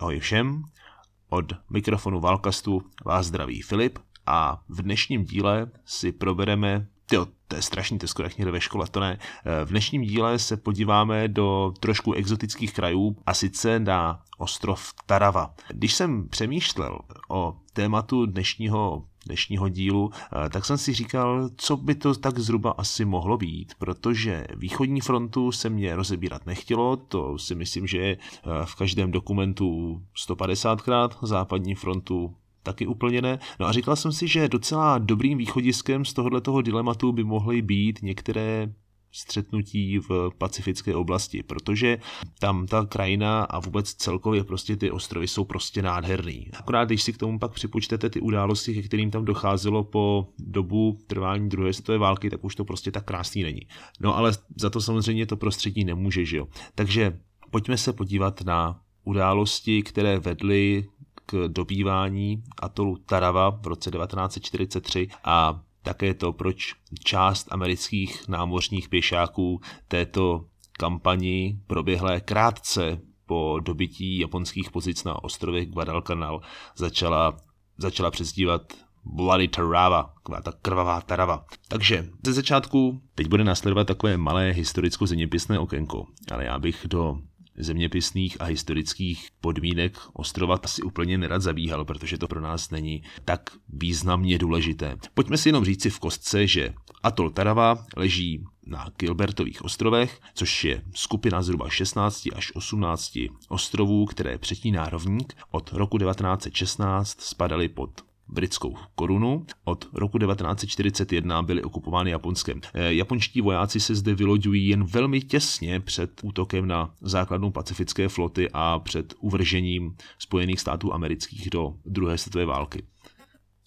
Ahoj všem, od mikrofonu Valkastu vás zdraví Filip a v dnešním díle si probereme Tyjo, to je strašný, to skoro jak někde ve škole, to ne. V dnešním díle se podíváme do trošku exotických krajů a sice na ostrov Tarava. Když jsem přemýšlel o tématu dnešního dnešního dílu, eh, tak jsem si říkal, co by to tak zhruba asi mohlo být, protože východní frontu se mě rozebírat nechtělo, to si myslím, že je eh, v každém dokumentu 150krát, západní frontu taky úplně ne. No a říkal jsem si, že docela dobrým východiskem z tohoto dilematu by mohly být některé střetnutí v pacifické oblasti, protože tam ta krajina a vůbec celkově prostě ty ostrovy jsou prostě nádherný. Akorát když si k tomu pak připočtete ty události, ke kterým tam docházelo po dobu trvání druhé světové války, tak už to prostě tak krásný není. No ale za to samozřejmě to prostředí nemůže, že jo. Takže pojďme se podívat na události, které vedly k dobývání atolu Tarava v roce 1943 a také to, proč část amerických námořních pěšáků této kampani proběhlé krátce po dobití japonských pozic na ostrově Guadalcanal začala, začala přezdívat Bloody Tarava, ta krvavá Tarava. Takže ze začátku teď bude následovat takové malé historicko-zeměpisné okénko, ale já bych do zeměpisných a historických podmínek ostrova asi úplně nerad zabíhal, protože to pro nás není tak významně důležité. Pojďme si jenom říci v kostce, že atol Tarava leží na Gilbertových ostrovech, což je skupina zhruba 16 až 18 ostrovů, které přetíná rovník. Od roku 1916 spadaly pod britskou korunu. Od roku 1941 byly okupovány Japonskem. Eh, japonští vojáci se zde vyloďují jen velmi těsně před útokem na základnu pacifické floty a před uvržením Spojených států amerických do druhé světové války.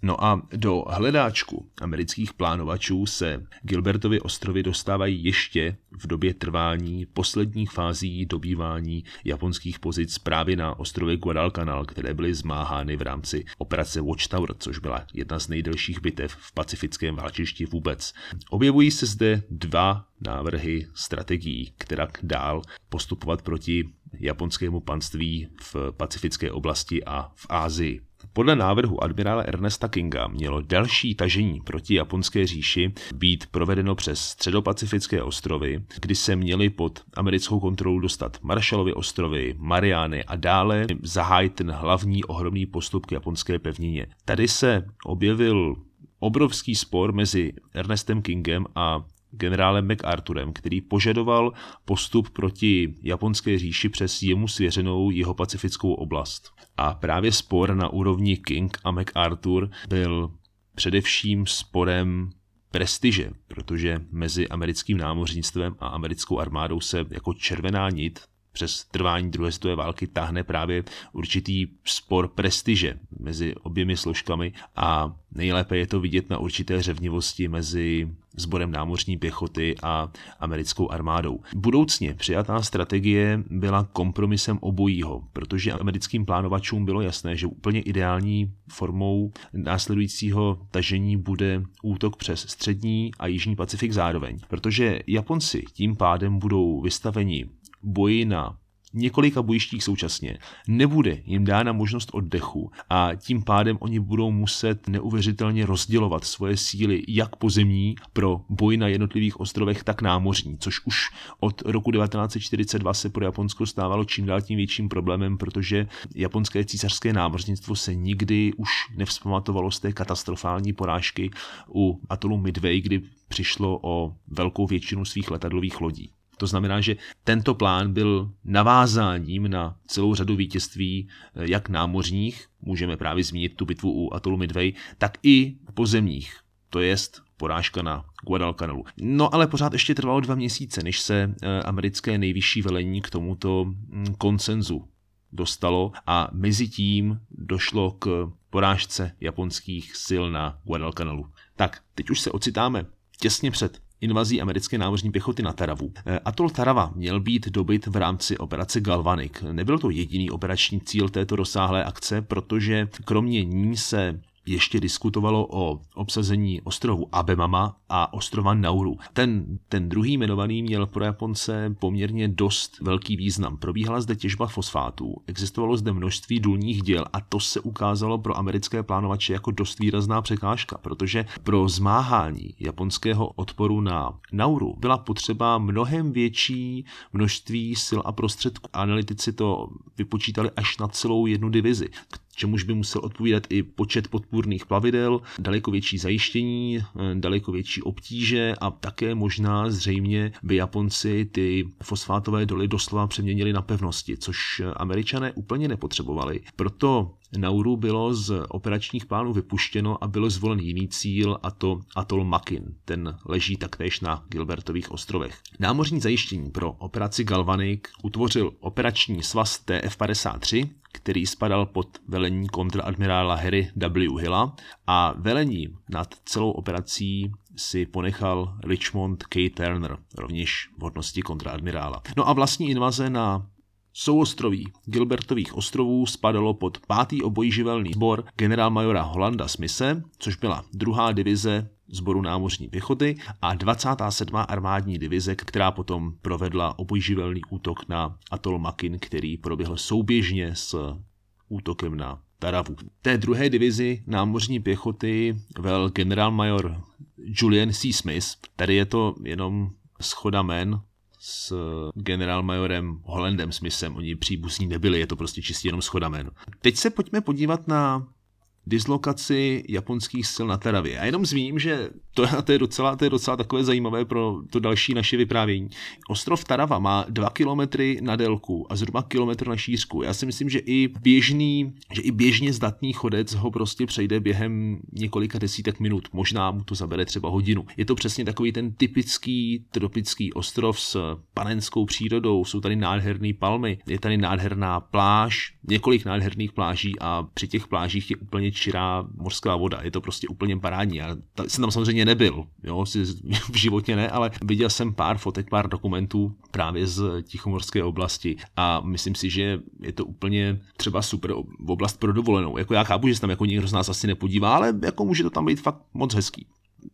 No a do hledáčku amerických plánovačů se Gilbertovy ostrovy dostávají ještě v době trvání posledních fází dobývání japonských pozic právě na ostrově Guadalcanal, které byly zmáhány v rámci operace Watchtower, což byla jedna z nejdelších bitev v pacifickém válčišti vůbec. Objevují se zde dva návrhy strategií, která dál postupovat proti japonskému panství v pacifické oblasti a v Ázii. Podle návrhu admirála Ernesta Kinga mělo další tažení proti japonské říši být provedeno přes středopacifické ostrovy, kdy se měli pod americkou kontrolu dostat Marshallovy ostrovy, Mariány a dále zahájit ten hlavní ohromný postup k japonské pevnině. Tady se objevil obrovský spor mezi Ernestem Kingem a generálem MacArthurem, který požadoval postup proti japonské říši přes jemu svěřenou jeho pacifickou oblast. A právě spor na úrovni King a MacArthur byl především sporem prestiže, protože mezi americkým námořnictvem a americkou armádou se jako červená nit přes trvání druhé světové války táhne právě určitý spor prestiže mezi oběmi složkami a nejlépe je to vidět na určité řevnivosti mezi sborem námořní pěchoty a americkou armádou. Budoucně přijatá strategie byla kompromisem obojího, protože americkým plánovačům bylo jasné, že úplně ideální formou následujícího tažení bude útok přes střední a jižní Pacifik zároveň, protože Japonci tím pádem budou vystaveni boji na několika bojištích současně, nebude jim dána možnost oddechu a tím pádem oni budou muset neuvěřitelně rozdělovat svoje síly jak pozemní pro boj na jednotlivých ostrovech, tak námořní, což už od roku 1942 se pro Japonsko stávalo čím dál tím větším problémem, protože japonské císařské námořnictvo se nikdy už nevzpamatovalo z té katastrofální porážky u atolu Midway, kdy přišlo o velkou většinu svých letadlových lodí. To znamená, že tento plán byl navázáním na celou řadu vítězství, eh, jak námořních, můžeme právě zmínit tu bitvu u atolu Midway, tak i pozemních, to jest porážka na Guadalcanalu. No ale pořád ještě trvalo dva měsíce, než se eh, americké nejvyšší velení k tomuto hm, konsenzu dostalo a mezi tím došlo k porážce japonských sil na Guadalcanalu. Tak, teď už se ocitáme těsně před invazí americké námořní pěchoty na Taravu. Eh, atol Tarava měl být dobyt v rámci operace Galvanik. Nebyl to jediný operační cíl této rozsáhlé akce, protože kromě ní se ještě diskutovalo o obsazení ostrovu Abemama a ostrova Nauru. Ten, ten druhý jmenovaný měl pro Japonce poměrně dost velký význam. Probíhala zde těžba fosfátů, existovalo zde množství důlních děl a to se ukázalo pro americké plánovače jako dost výrazná překážka, protože pro zmáhání japonského odporu na Nauru byla potřeba mnohem větší množství sil a prostředků. Analytici to vypočítali až na celou jednu divizi čemuž by musel odpovídat i počet podpůrných plavidel, daleko větší zajištění, eh, daleko větší obtíže a také možná zřejmě by Japonci ty fosfátové doly doslova přeměnili na pevnosti, což američané úplně nepotřebovali. Proto Nauru bylo z operačních plánů vypuštěno a byl zvolen jiný cíl, a to atol Makin. Ten leží taktéž na Gilbertových ostrovech. Námořní zajištění pro operaci Galvanic utvořil operační svaz TF-53, který spadal pod velení kontradmirála Harry W. Hilla a velení nad celou operací si ponechal Richmond K. Turner, rovněž v hodnosti kontradmirála. No a vlastní invaze na Souostroví Gilbertových ostrovů spadalo pod pátý obojživelný sbor generálmajora Holanda Smise, což byla druhá divize sboru námořní pěchoty a 27. armádní divize, která potom provedla obojživelný útok na atol Makin, který proběhl souběžně s útokem na Taravu. Té druhé divizi námořní pěchoty vel generálmajor Julian C. Smith. Tady je to jenom schoda men, s generálmajorem Hollandem Smithem. Oni příbuzní nebyli, je to prostě čistě jenom schoda men. Teď se pojďme podívat na dislokaci japonských sil na Taravě. A jenom zmíním, že to, to, je docela, to je docela takové zajímavé pro to další naše vyprávění. Ostrov Tarava má 2 kilometry na délku a zhruba kilometr na šířku. Já si myslím, že i běžný, že i běžně zdatný chodec ho prostě přejde během několika desítek minut. Možná mu to zabere třeba hodinu. Je to přesně takový ten typický tropický ostrov s panenskou přírodou. Jsou tady nádherné palmy, je tady nádherná pláž, několik nádherných pláží a při těch plážích je úplně čirá mořská voda. Je to prostě úplně parádní. Já jsem tam samozřejmě nebyl, jo, v životě ne, ale viděl jsem pár fotek, pár dokumentů právě z Tichomorské oblasti a myslím si, že je to úplně třeba super oblast pro dovolenou. Jako já chápu, že se tam jako někdo z nás asi nepodívá, ale jako může to tam být fakt moc hezký.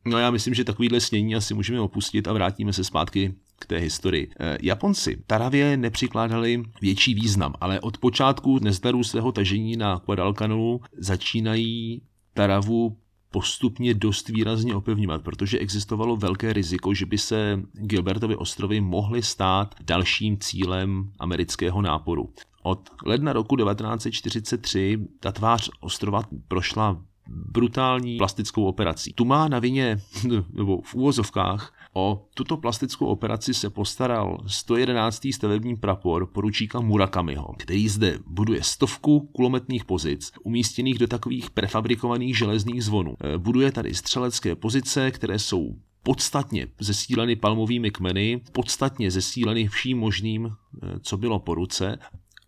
No já myslím, že takovýhle snění asi můžeme opustit a vrátíme se zpátky k té historii. Eh, Japonci Taravě nepřikládali větší význam, ale od počátku nezdarů svého tažení na Guadalcanalu začínají Taravu postupně dost výrazně opevňovat, protože existovalo velké riziko, že by se Gilbertovy ostrovy mohly stát dalším cílem amerického náporu. Od ledna roku 1943 ta tvář ostrova prošla brutální plastickou operací. Tu má na vině, nebo v úvozovkách, O tuto plastickou operaci se postaral 111. stavební prapor poručíka Murakamiho, který zde buduje stovku kulometných pozic umístěných do takových prefabrikovaných železných zvonů. E, buduje tady střelecké pozice, které jsou podstatně zesíleny palmovými kmeny, podstatně zesíleny vším možným, e, co bylo po ruce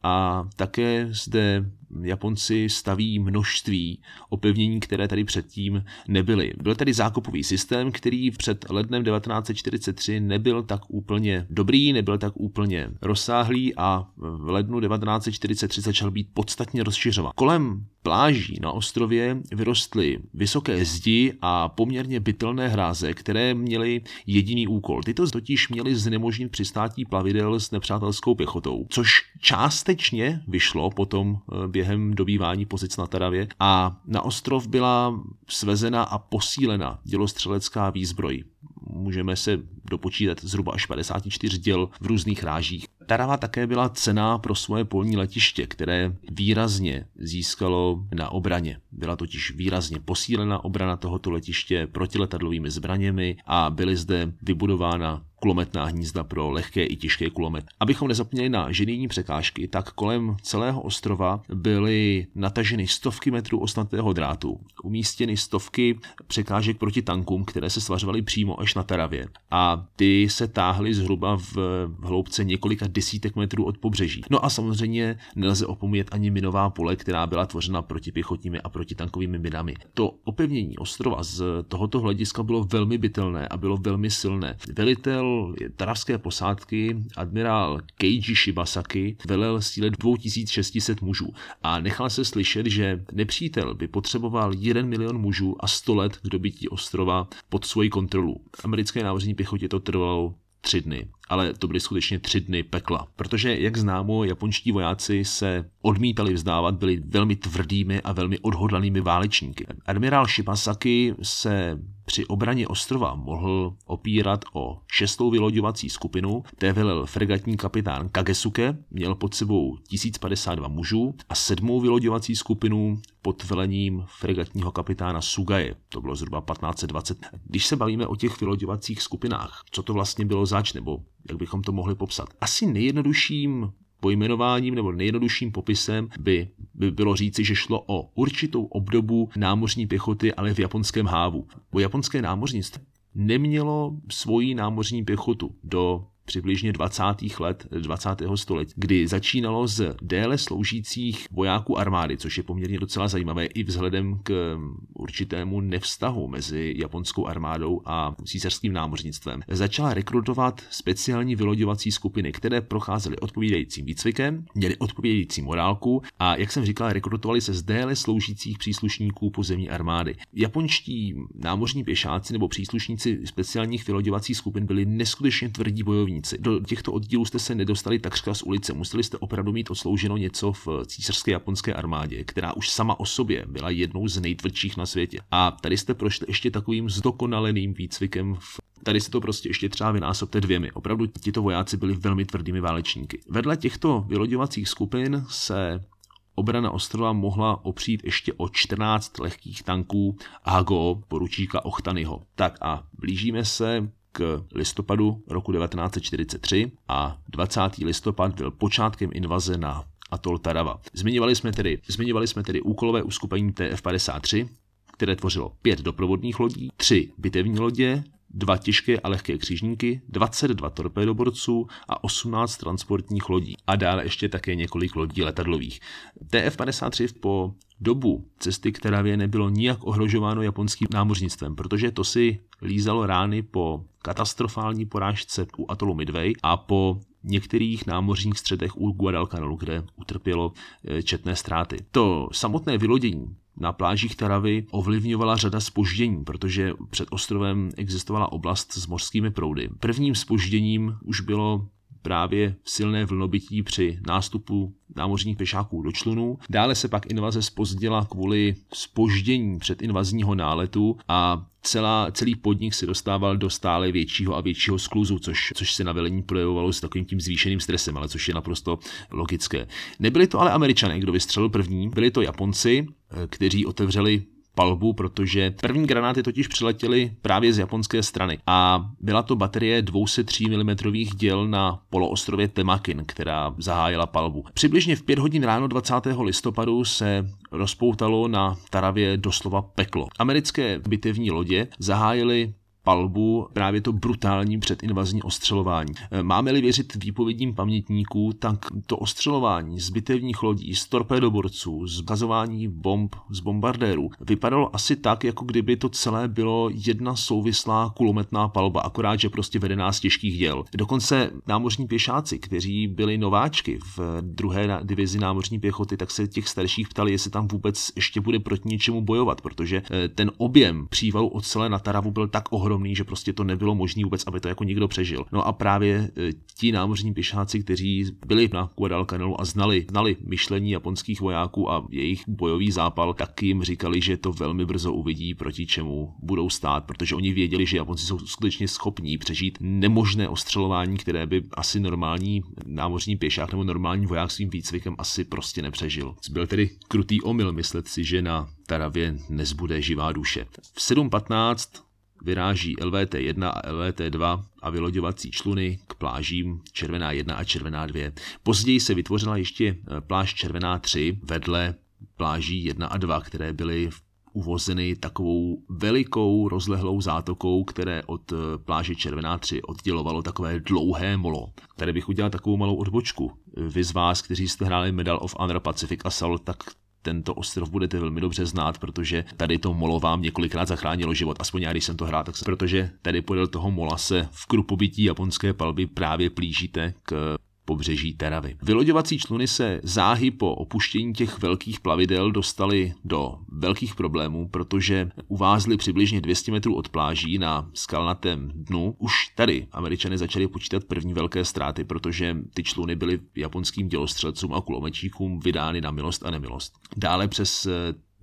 a také zde Japonci staví množství opevnění, které tady předtím nebyly. Byl tady zákopový systém, který před lednem 1943 nebyl tak úplně dobrý, nebyl tak úplně rozsáhlý a v lednu 1943 začal být podstatně rozšiřován. Kolem pláží na ostrově vyrostly vysoké zdi a poměrně bytelné hráze, které měly jediný úkol. Tyto totiž měly znemožnit přistátí plavidel s nepřátelskou pěchotou, což částečně vyšlo potom eh, během dobývání pozic na Taravě a na ostrov byla svezena a posílena dělostřelecká výzbroj. Můžeme se dopočítat zhruba až 54 děl v různých rážích. Tarava také byla cená pro svoje polní letiště, které výrazně získalo na obraně. Byla totiž výrazně posílena obrana tohoto letiště protiletadlovými zbraněmi a byly zde vybudována kulometná hnízda pro lehké i těžké kulomet. Abychom nezapomněli na ženijní překážky, tak kolem celého ostrova byly nataženy stovky metrů osnatého drátu, umístěny stovky překážek proti tankům, které se svařovaly přímo až na Taravě a ty se táhly zhruba v hloubce několika desítek metrů od pobřeží. No a samozřejmě nelze opomíjet ani minová pole, která byla tvořena protipěchotními a protitankovými minami. To opevnění ostrova z tohoto hlediska bylo velmi bytelné a bylo velmi silné. Velitel taravské posádky admirál Keiji Shibasaki velel síle 2600 mužů a nechal se slyšet, že nepřítel by potřeboval 1 milion mužů a 100 let k dobytí ostrova pod svoji kontrolu. Americké námořní pěchotě to trvalo tři dny ale to byly skutečně tři dny pekla. Protože, jak známo, japonští vojáci se odmítali vzdávat, byli velmi tvrdými a velmi odhodlanými válečníky. Admirál Shibasaki se při obraně ostrova mohl opírat o šestou vyloďovací skupinu, té velel fregatní kapitán Kagesuke, měl pod sebou 1052 mužů a sedmou vyloďovací skupinu pod velením fregatního kapitána Sugaje, to bylo zhruba 1520. Když se bavíme o těch vyloďovacích skupinách, co to vlastně bylo zač, nebo jak bychom to mohli popsat. Asi nejjednodušším pojmenováním nebo nejjednodušším popisem by, by bylo říci, že šlo o určitou obdobu námořní pěchoty, ale v japonském hávu. Bo japonské námořnictvo nemělo svoji námořní pěchotu do přibližně 20. let 20. století, kdy začínalo z déle sloužících vojáků armády, což je poměrně docela zajímavé i vzhledem k určitému nevztahu mezi japonskou armádou a císařským námořnictvem. Začala rekrutovat speciální vyloďovací skupiny, které procházely odpovídajícím výcvikem, měly odpovídající morálku a, jak jsem říkal, rekrutovali se z déle sloužících příslušníků pozemní armády. Japonští námořní pěšáci nebo příslušníci speciálních vyloďovacích skupin byli neskutečně tvrdí bojovníci bojovníci. Do těchto oddílů jste se nedostali takřka z ulice, museli jste opravdu mít odslouženo něco v císařské japonské armádě, která už sama o sobě byla jednou z nejtvrdších na světě. A tady jste prošli ještě takovým zdokonaleným výcvikem v Tady se to prostě ještě třeba vynásobte dvěmi. Opravdu tito vojáci byli velmi tvrdými válečníky. Vedle těchto vyloďovacích skupin se obrana ostrova mohla opřít ještě o 14 lehkých tanků Hago poručíka Ochtanyho. Tak a blížíme se k listopadu roku 1943 a 20. listopad byl počátkem invaze na atol Tarava. Zmiňovali jsme tedy, zmiňovali jsme tedy úkolové uskupení TF-53, které tvořilo pět doprovodných lodí, tři bitevní lodě, dva těžké a lehké křižníky, 22 torpédoborců a 18 transportních lodí a dále ještě také několik lodí letadlových. TF-53 po dobu cesty k Teravě nebylo nijak ohrožováno japonským námořnictvem, protože to si lízalo rány po katastrofální porážce u atolu Midway a po některých námořních středech u Guadalcanalu, kde utrpělo eh, četné ztráty. To samotné vylodění na plážích Taravy ovlivňovala řada spoždění, protože před ostrovem existovala oblast s mořskými proudy. Prvním spožděním už bylo právě silné vlnobytí při nástupu námořních pešáků do člunů. Dále se pak invaze spozdila kvůli spoždění před invazního náletu a celá, celý podnik se dostával do stále většího a většího skluzu, což, což se na velení projevovalo s takovým tím zvýšeným stresem, ale což je naprosto logické. Nebyli to ale američané, kdo vystřelil první, byli to Japonci, eh, kteří otevřeli palbu, protože první granáty totiž přiletěly právě z japonské strany a byla to baterie 203 mm děl na poloostrově Temakin, která zahájila palbu. Přibližně v 5 hodin ráno 20. listopadu se rozpoutalo na Taravě doslova peklo. Americké bitevní lodě zahájily palbu právě to brutální předinvazní ostřelování. E, máme-li věřit výpovědním pamětníků, tak to ostřelování z bitevních lodí, z torpédoborců, z kazování bomb, z bombardérů vypadalo asi tak, jako kdyby to celé bylo jedna souvislá kulometná palba, akorát, že prostě vedená z těžkých děl. Dokonce námořní pěšáci, kteří byli nováčky v druhé divizi námořní pěchoty, tak se těch starších ptali, jestli tam vůbec ještě bude proti něčemu bojovat, protože e, ten objem přívalu ocele na Taravu byl tak ohromný, ohromný, že prostě to nebylo možné vůbec, aby to jako nikdo přežil. No a právě e, ti námořní pěšáci, kteří byli na Guadalcanalu a znali, znali myšlení japonských vojáků a jejich bojový zápal, tak jim říkali, že to velmi brzo uvidí, proti čemu budou stát, protože oni věděli, že Japonci jsou skutečně schopní přežít nemožné ostřelování, které by asi normální námořní pěšák nebo normální voják svým výcvikem asi prostě nepřežil. Byl tedy krutý omyl myslet si, že na Taravě nezbude živá duše. V 7.15 vyráží LVT-1 a LVT-2 a vyloďovací čluny k plážím Červená 1 a Červená 2. Později se vytvořila ještě eh, pláž Červená 3 vedle pláží 1 a 2, které byly uvozeny takovou velikou rozlehlou zátokou, které od eh, pláže Červená 3 oddělovalo takové dlouhé molo. Tady bych udělal takovou malou odbočku. Vy z vás, kteří jste hráli Medal of Honor Pacific Assault, tak tento ostrov budete velmi dobře znát, protože tady to molo vám několikrát zachránilo život, aspoň já, když jsem to hrál, tak se, protože tady podél toho mola se v krupobytí japonské palby právě plížíte k pobřeží Teravy. Vyloďovací čluny se záhy po opuštění těch velkých plavidel dostali do velkých problémů, protože uvázli přibližně 200 metrů od pláží na skalnatém dnu. Už tady američané začali počítat první velké ztráty, protože ty čluny byly japonským dělostřelcům a kulomečíkům vydány na milost a nemilost. Dále přes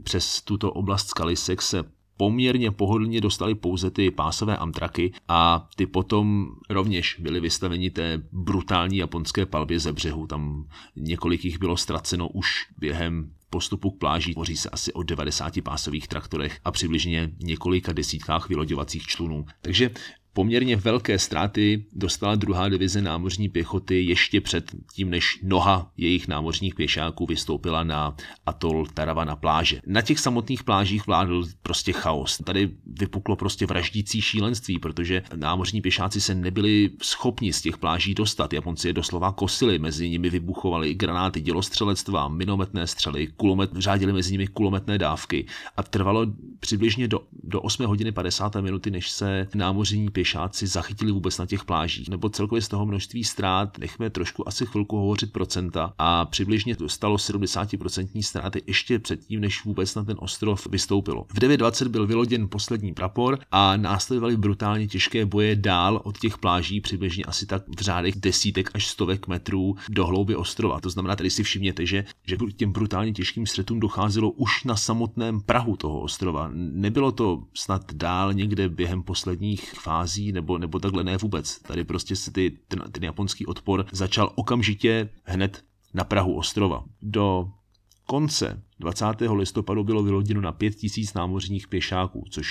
přes tuto oblast Skalisek se poměrně pohodlně dostali pouze ty pásové amtraky a ty potom rovněž byly vystaveni té brutální japonské palbě ze břehu. Tam několik jich bylo ztraceno už během postupu k pláži tvoří se asi o 90 pásových traktorech a přibližně několika desítkách vyloďovacích člunů. Takže poměrně velké ztráty dostala druhá divize námořní pěchoty ještě před tím, než noha jejich námořních pěšáků vystoupila na atol Tarava na pláže. Na těch samotných plážích vládl prostě chaos. Tady vypuklo prostě vraždící šílenství, protože námořní pěšáci se nebyli schopni z těch pláží dostat. Japonci je doslova kosili, mezi nimi vybuchovaly granáty dělostřelectva, minometné střely, kulomet, řádili mezi nimi kulometné dávky a trvalo přibližně do, do 8 hodiny 50 minuty, než se námořní pěšáci pěšáci zachytili vůbec na těch plážích, nebo celkově z toho množství ztrát, nechme trošku asi chvilku hovořit procenta a přibližně to stalo 70% ztráty ještě předtím, než vůbec na ten ostrov vystoupilo. V 9.20 byl vyloděn poslední prapor a následovaly brutálně těžké boje dál od těch pláží, přibližně asi tak v řádech desítek až stovek metrů do hlouby ostrova. To znamená, tady si všimněte, že, že k těm brutálně těžkým střetům docházelo už na samotném Prahu toho ostrova. Nebylo to snad dál někde během posledních fází invazí nebo, nebo takhle ne vůbec. Tady prostě se ty, ten, ten japonský odpor začal okamžitě hned na Prahu ostrova. Do konce 20. listopadu bylo vyloděno na 5000 námořních pěšáků, což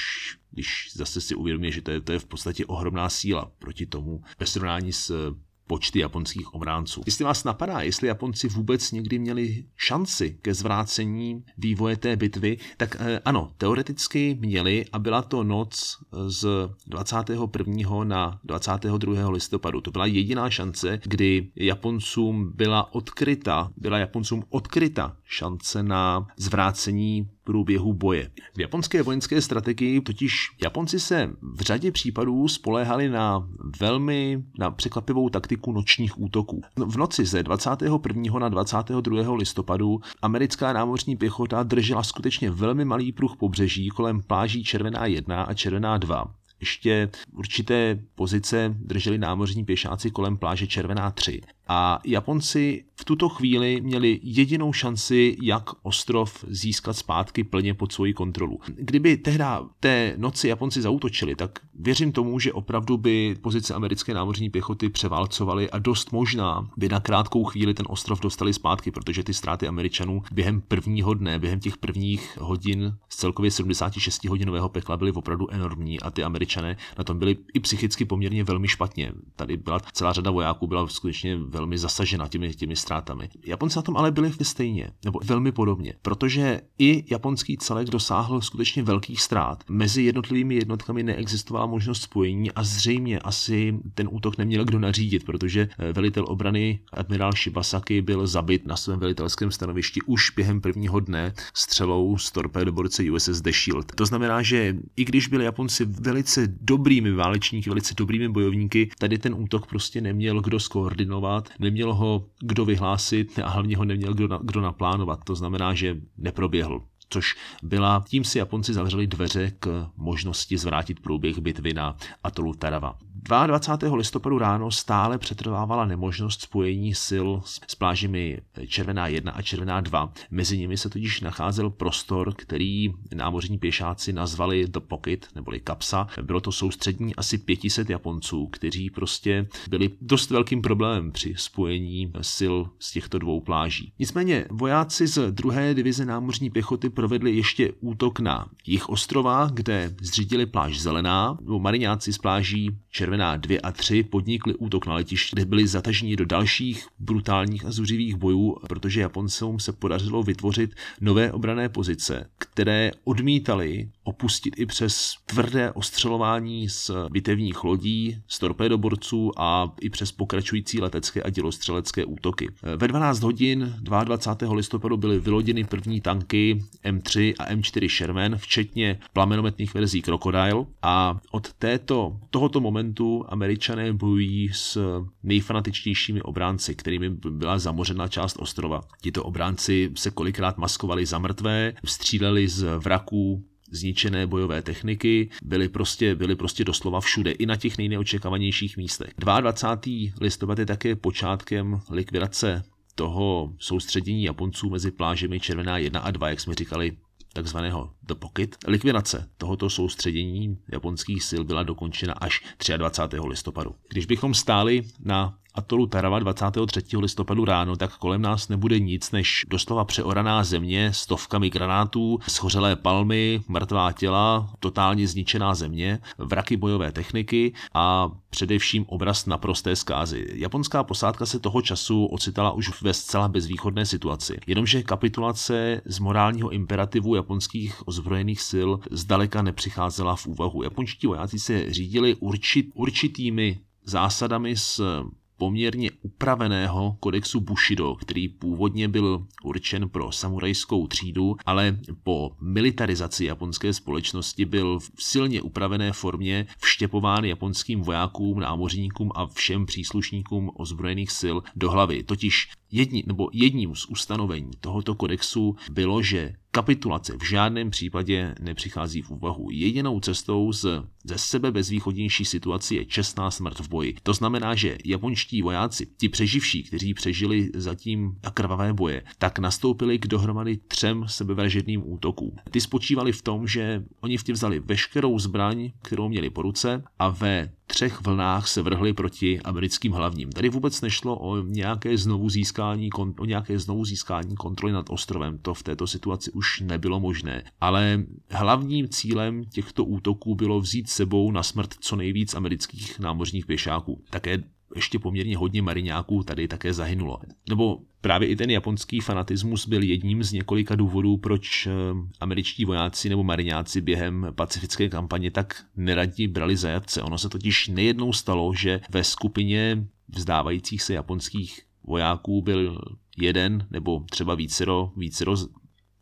když zase si uvědomí, že to je, to je v podstatě ohromná síla proti tomu ve srovnání s počty japonských obránců. Jestli vás napadá, jestli Japonci vůbec někdy měli šanci ke zvrácení vývoje té bitvy, tak eh, ano, teoreticky měli a byla to noc z 21. na 22. listopadu. To byla jediná šance, kdy Japoncům byla odkryta, byla Japoncům odkryta šance na zvrácení průběhu boje. V japonské vojenské strategii totiž Japonci se v řadě případů spoléhali na velmi na překvapivou taktiku nočních útoků. V noci ze 21. na 22. listopadu americká námořní pěchota držela skutečně velmi malý pruh pobřeží kolem pláží Červená 1 a Červená 2 ještě určité pozice drželi námořní pěšáci kolem pláže Červená 3. A Japonci v tuto chvíli měli jedinou šanci, jak ostrov získat zpátky plně pod svoji kontrolu. Kdyby tehdy té noci Japonci zautočili, tak věřím tomu, že opravdu by pozice americké námořní pěchoty převálcovaly a dost možná by na krátkou chvíli ten ostrov dostali zpátky, protože ty ztráty Američanů během prvního dne, během těch prvních hodin z celkově 76 hodinového pekla byly opravdu enormní a ty Američané na tom byli i psychicky poměrně velmi špatně. Tady byla celá řada vojáků, byla skutečně velmi zasažena těmi, těmi ztrátami. Japonci na tom ale byli stejně, nebo velmi podobně, protože i japonský celek dosáhl skutečně velkých ztrát. Mezi jednotlivými jednotkami neexistovala možnost spojení a zřejmě asi ten útok neměl kdo nařídit, protože eh, velitel obrany admirál Shibasaki byl zabit na svém velitelském stanovišti už během prvního dne střelou z torpédoborce USS The Shield. To znamená, že i když byli Japonci velice dobrými válečníky, velice dobrými bojovníky, tady ten útok prostě neměl kdo skoordinovat, neměl ho kdo vyhlásit a hlavně ho neměl kdo, na, kdo naplánovat. To znamená, že neproběhl což byla, tím si Japonci zavřeli dveře k možnosti zvrátit průběh bitvy na atolu Tarawa. 22. listopadu ráno stále přetrvávala nemožnost spojení sil s plážemi Červená 1 a Červená 2. Mezi nimi se totiž nacházel prostor, který námořní pěšáci nazvali The Pocket, neboli kapsa. Bylo to soustřední asi 500 Japonců, kteří prostě byli dost velkým problémem při spojení sil z těchto dvou pláží. Nicméně vojáci z druhé divize námořní pěchoty provedli ještě útok na jich ostrova, kde zřídili pláž Zelená, mariňáci z pláží Červená Červená 2 a 3 podnikli útok na letiště, kde byli zataženi do dalších brutálních a zuřivých bojů, protože Japoncům se podařilo vytvořit nové obrané pozice, které odmítali opustit i přes tvrdé ostřelování z bitevních lodí, z torpédoborců a i přes pokračující letecké a dělostřelecké útoky. Ve 12 hodin 22. listopadu byly vyloděny první tanky M3 a M4 Sherman, včetně plamenometných verzí Crocodile a od této, tohoto momentu američané bojují s nejfanatičtějšími obránci, kterými byla zamořena část ostrova. Tito obránci se kolikrát maskovali za mrtvé, stříleli z vraků zničené bojové techniky, byly prostě, byly prostě doslova všude, i na těch nejneočekávanějších místech. 22. listopad je také počátkem likvidace toho soustředění Japonců mezi plážemi Červená 1 a 2, jak jsme říkali, takzvaného The Pocket. Likvidace tohoto soustředění japonských sil byla dokončena až 23. listopadu. Když bychom stáli na atolu Tarawa 23. listopadu ráno, tak kolem nás nebude nic než doslova přeoraná země, stovkami granátů, schořelé palmy, mrtvá těla, totálně zničená země, vraky bojové techniky a především obraz naprosté zkázy. Japonská posádka se toho času ocitala už ve zcela bezvýchodné situaci. Jenomže kapitulace z morálního imperativu japonských ozbrojených sil zdaleka nepřicházela v úvahu. Japonští vojáci se řídili určit, určitými zásadami s poměrně upraveného kodexu Bushido, který původně byl určen pro samurajskou třídu, ale po militarizaci japonské společnosti byl v silně upravené formě vštěpován japonským vojákům, námořníkům a všem příslušníkům ozbrojených sil do hlavy. Totiž jedni, nebo jedním z ustanovení tohoto kodexu bylo, že kapitulace v žádném případě nepřichází v úvahu. Jedinou cestou z, ze sebe bezvýchodnější situace je čestná smrt v boji. To znamená, že japonští vojáci, ti přeživší, kteří přežili zatím krvavé boje, tak nastoupili k dohromady třem sebevražedným útokům. Ty spočívali v tom, že oni v vzali veškerou zbraň, kterou měli po ruce a ve třech vlnách se vrhli proti americkým hlavním. Tady vůbec nešlo o nějaké znovu získání, o nějaké znovu získání kontroly nad ostrovem. To v této situaci už nebylo možné. Ale hlavním cílem těchto útoků bylo vzít sebou na smrt co nejvíc amerických námořních pěšáků. Také ještě poměrně hodně mariňáků tady také zahynulo. Nebo právě i ten japonský fanatismus byl jedním z několika důvodů, proč eh, američtí vojáci nebo mariňáci během pacifické kampaně tak neradí brali zajatce. Ono se totiž nejednou stalo, že ve skupině vzdávajících se japonských vojáků byl jeden nebo třeba vícero, vícero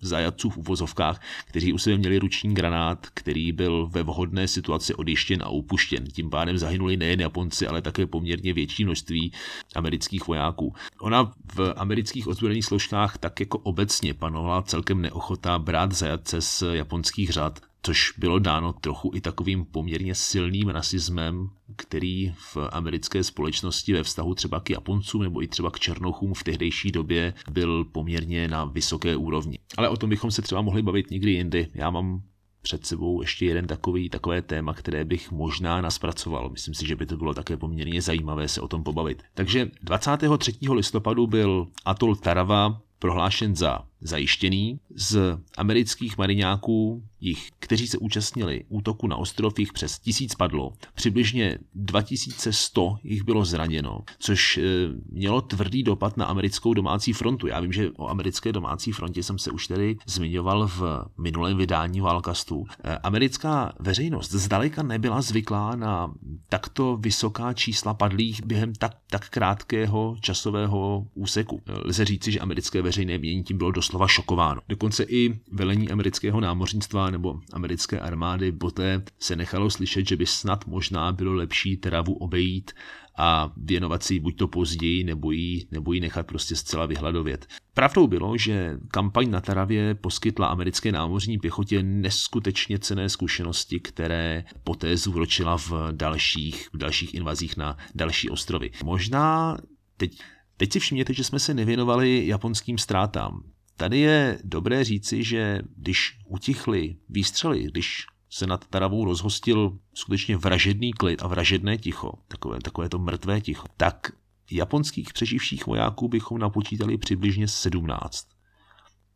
zajatců v uvozovkách, kteří u sebe měli ruční granát, který byl ve vhodné situaci odjištěn a upuštěn. Tím pádem zahynuli nejen Japonci, ale také poměrně větší množství amerických vojáků. Ona v amerických ozbrojených složkách tak jako obecně panovala celkem neochota brát zajatce z japonských řad což bylo dáno trochu i takovým poměrně silným rasismem, který v americké společnosti ve vztahu třeba k Japoncům nebo i třeba k Černochům v tehdejší době byl poměrně na vysoké úrovni. Ale o tom bychom se třeba mohli bavit někdy jindy. Já mám před sebou ještě jeden takový, takové téma, které bych možná naspracoval. Myslím si, že by to bylo také poměrně zajímavé se o tom pobavit. Takže 23. listopadu byl atol Tarawa prohlášen za zajištěný. Z amerických mariňáků, jich, kteří se účastnili útoku na ostrov, jich přes tisíc padlo. Přibližně 2100 jich bylo zraněno, což e, mělo tvrdý dopad na americkou domácí frontu. Já vím, že o americké domácí frontě jsem se už tedy zmiňoval v minulém vydání Valkastu. E, americká veřejnost zdaleka nebyla zvyklá na takto vysoká čísla padlých během tak, tak krátkého časového úseku. Lze říci, že americké veřejné mění tím bylo doslova doslova šokováno. Dokonce i velení amerického námořnictva nebo americké armády poté se nechalo slyšet, že by snad možná bylo lepší Teravu obejít a věnovat si buď to později, nebo ji, nebo ji nechat prostě zcela vyhladovět. Pravdou bylo, že kampaň na Taravě poskytla americké námořní pěchotě neskutečně cené zkušenosti, které poté zúročila v dalších, v dalších invazích na další ostrovy. Možná teď Teď si všimněte, že jsme se nevěnovali japonským ztrátám. Tady je dobré říci, že když utichly výstřely, když se nad Taravou rozhostil skutečně vražedný klid a vražedné ticho, takové, takové to mrtvé ticho, tak japonských přeživších vojáků bychom napočítali přibližně 17.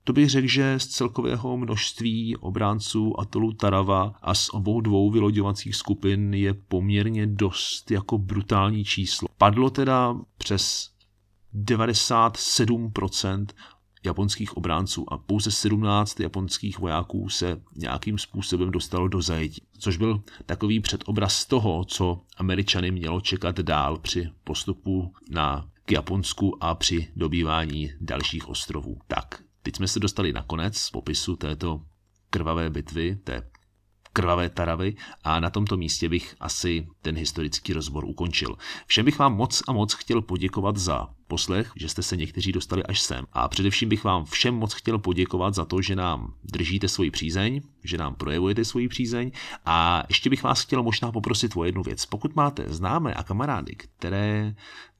To bych řekl, že z celkového množství obránců atolu Tarava a z obou dvou vyloďovacích skupin je poměrně dost jako brutální číslo. Padlo teda přes 97% japonských obránců a pouze 17 japonských vojáků se nějakým způsobem dostalo do zajetí, což byl takový předobraz toho, co Američany mělo čekat dál při postupu na k Japonsku a při dobývání dalších ostrovů. Tak, teď jsme se dostali na konec popisu této krvavé bitvy, té krvavé taravy a na tomto místě bych asi ten historický rozbor ukončil. Všem bych vám moc a moc chtěl poděkovat za poslech, že jste se někteří dostali až sem. A především bych vám všem moc chtěl poděkovat za to, že nám držíte svoji přízeň, že nám projevujete svoji přízeň a ještě bych vás chtěl možná poprosit o jednu věc. Pokud máte známé a kamarády, které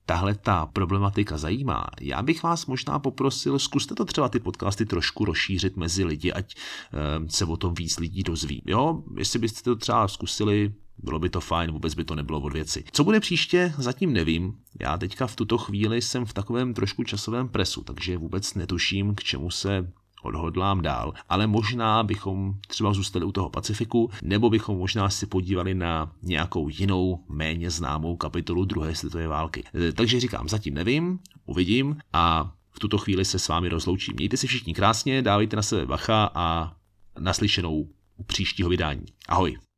tahle ta problematika zajímá, já bych vás možná poprosil, zkuste to třeba ty podcasty trošku rozšířit mezi lidi, ať eh, se o tom víc lidí dozví. Jo, jestli byste to třeba zkusili, bylo by to fajn, vůbec by to nebylo od věci. Co bude příště, zatím nevím. Já teďka v tuto chvíli jsem v takovém trošku časovém presu, takže vůbec netuším, k čemu se odhodlám dál, ale možná bychom třeba zůstali u toho Pacifiku, nebo bychom možná si podívali na nějakou jinou, méně známou kapitolu druhé světové války. E, takže říkám, zatím nevím, uvidím a v tuto chvíli se s vámi rozloučím. Mějte si všichni krásně, dávejte na sebe bacha a naslyšenou u příštího vydání. Ahoj.